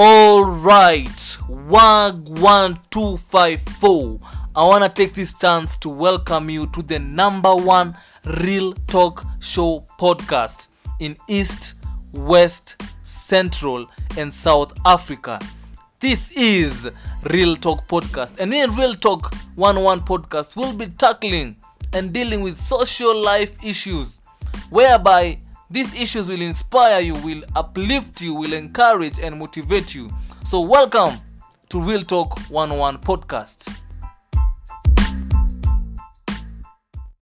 All right, WAG 1254. I want to take this chance to welcome you to the number one real talk show podcast in East, West, Central, and South Africa. This is Real Talk Podcast, and in Real Talk 101 Podcast, we'll be tackling and dealing with social life issues whereby these issues will inspire you, will uplift you, will encourage and motivate you. So, welcome to Real Talk 101 Podcast.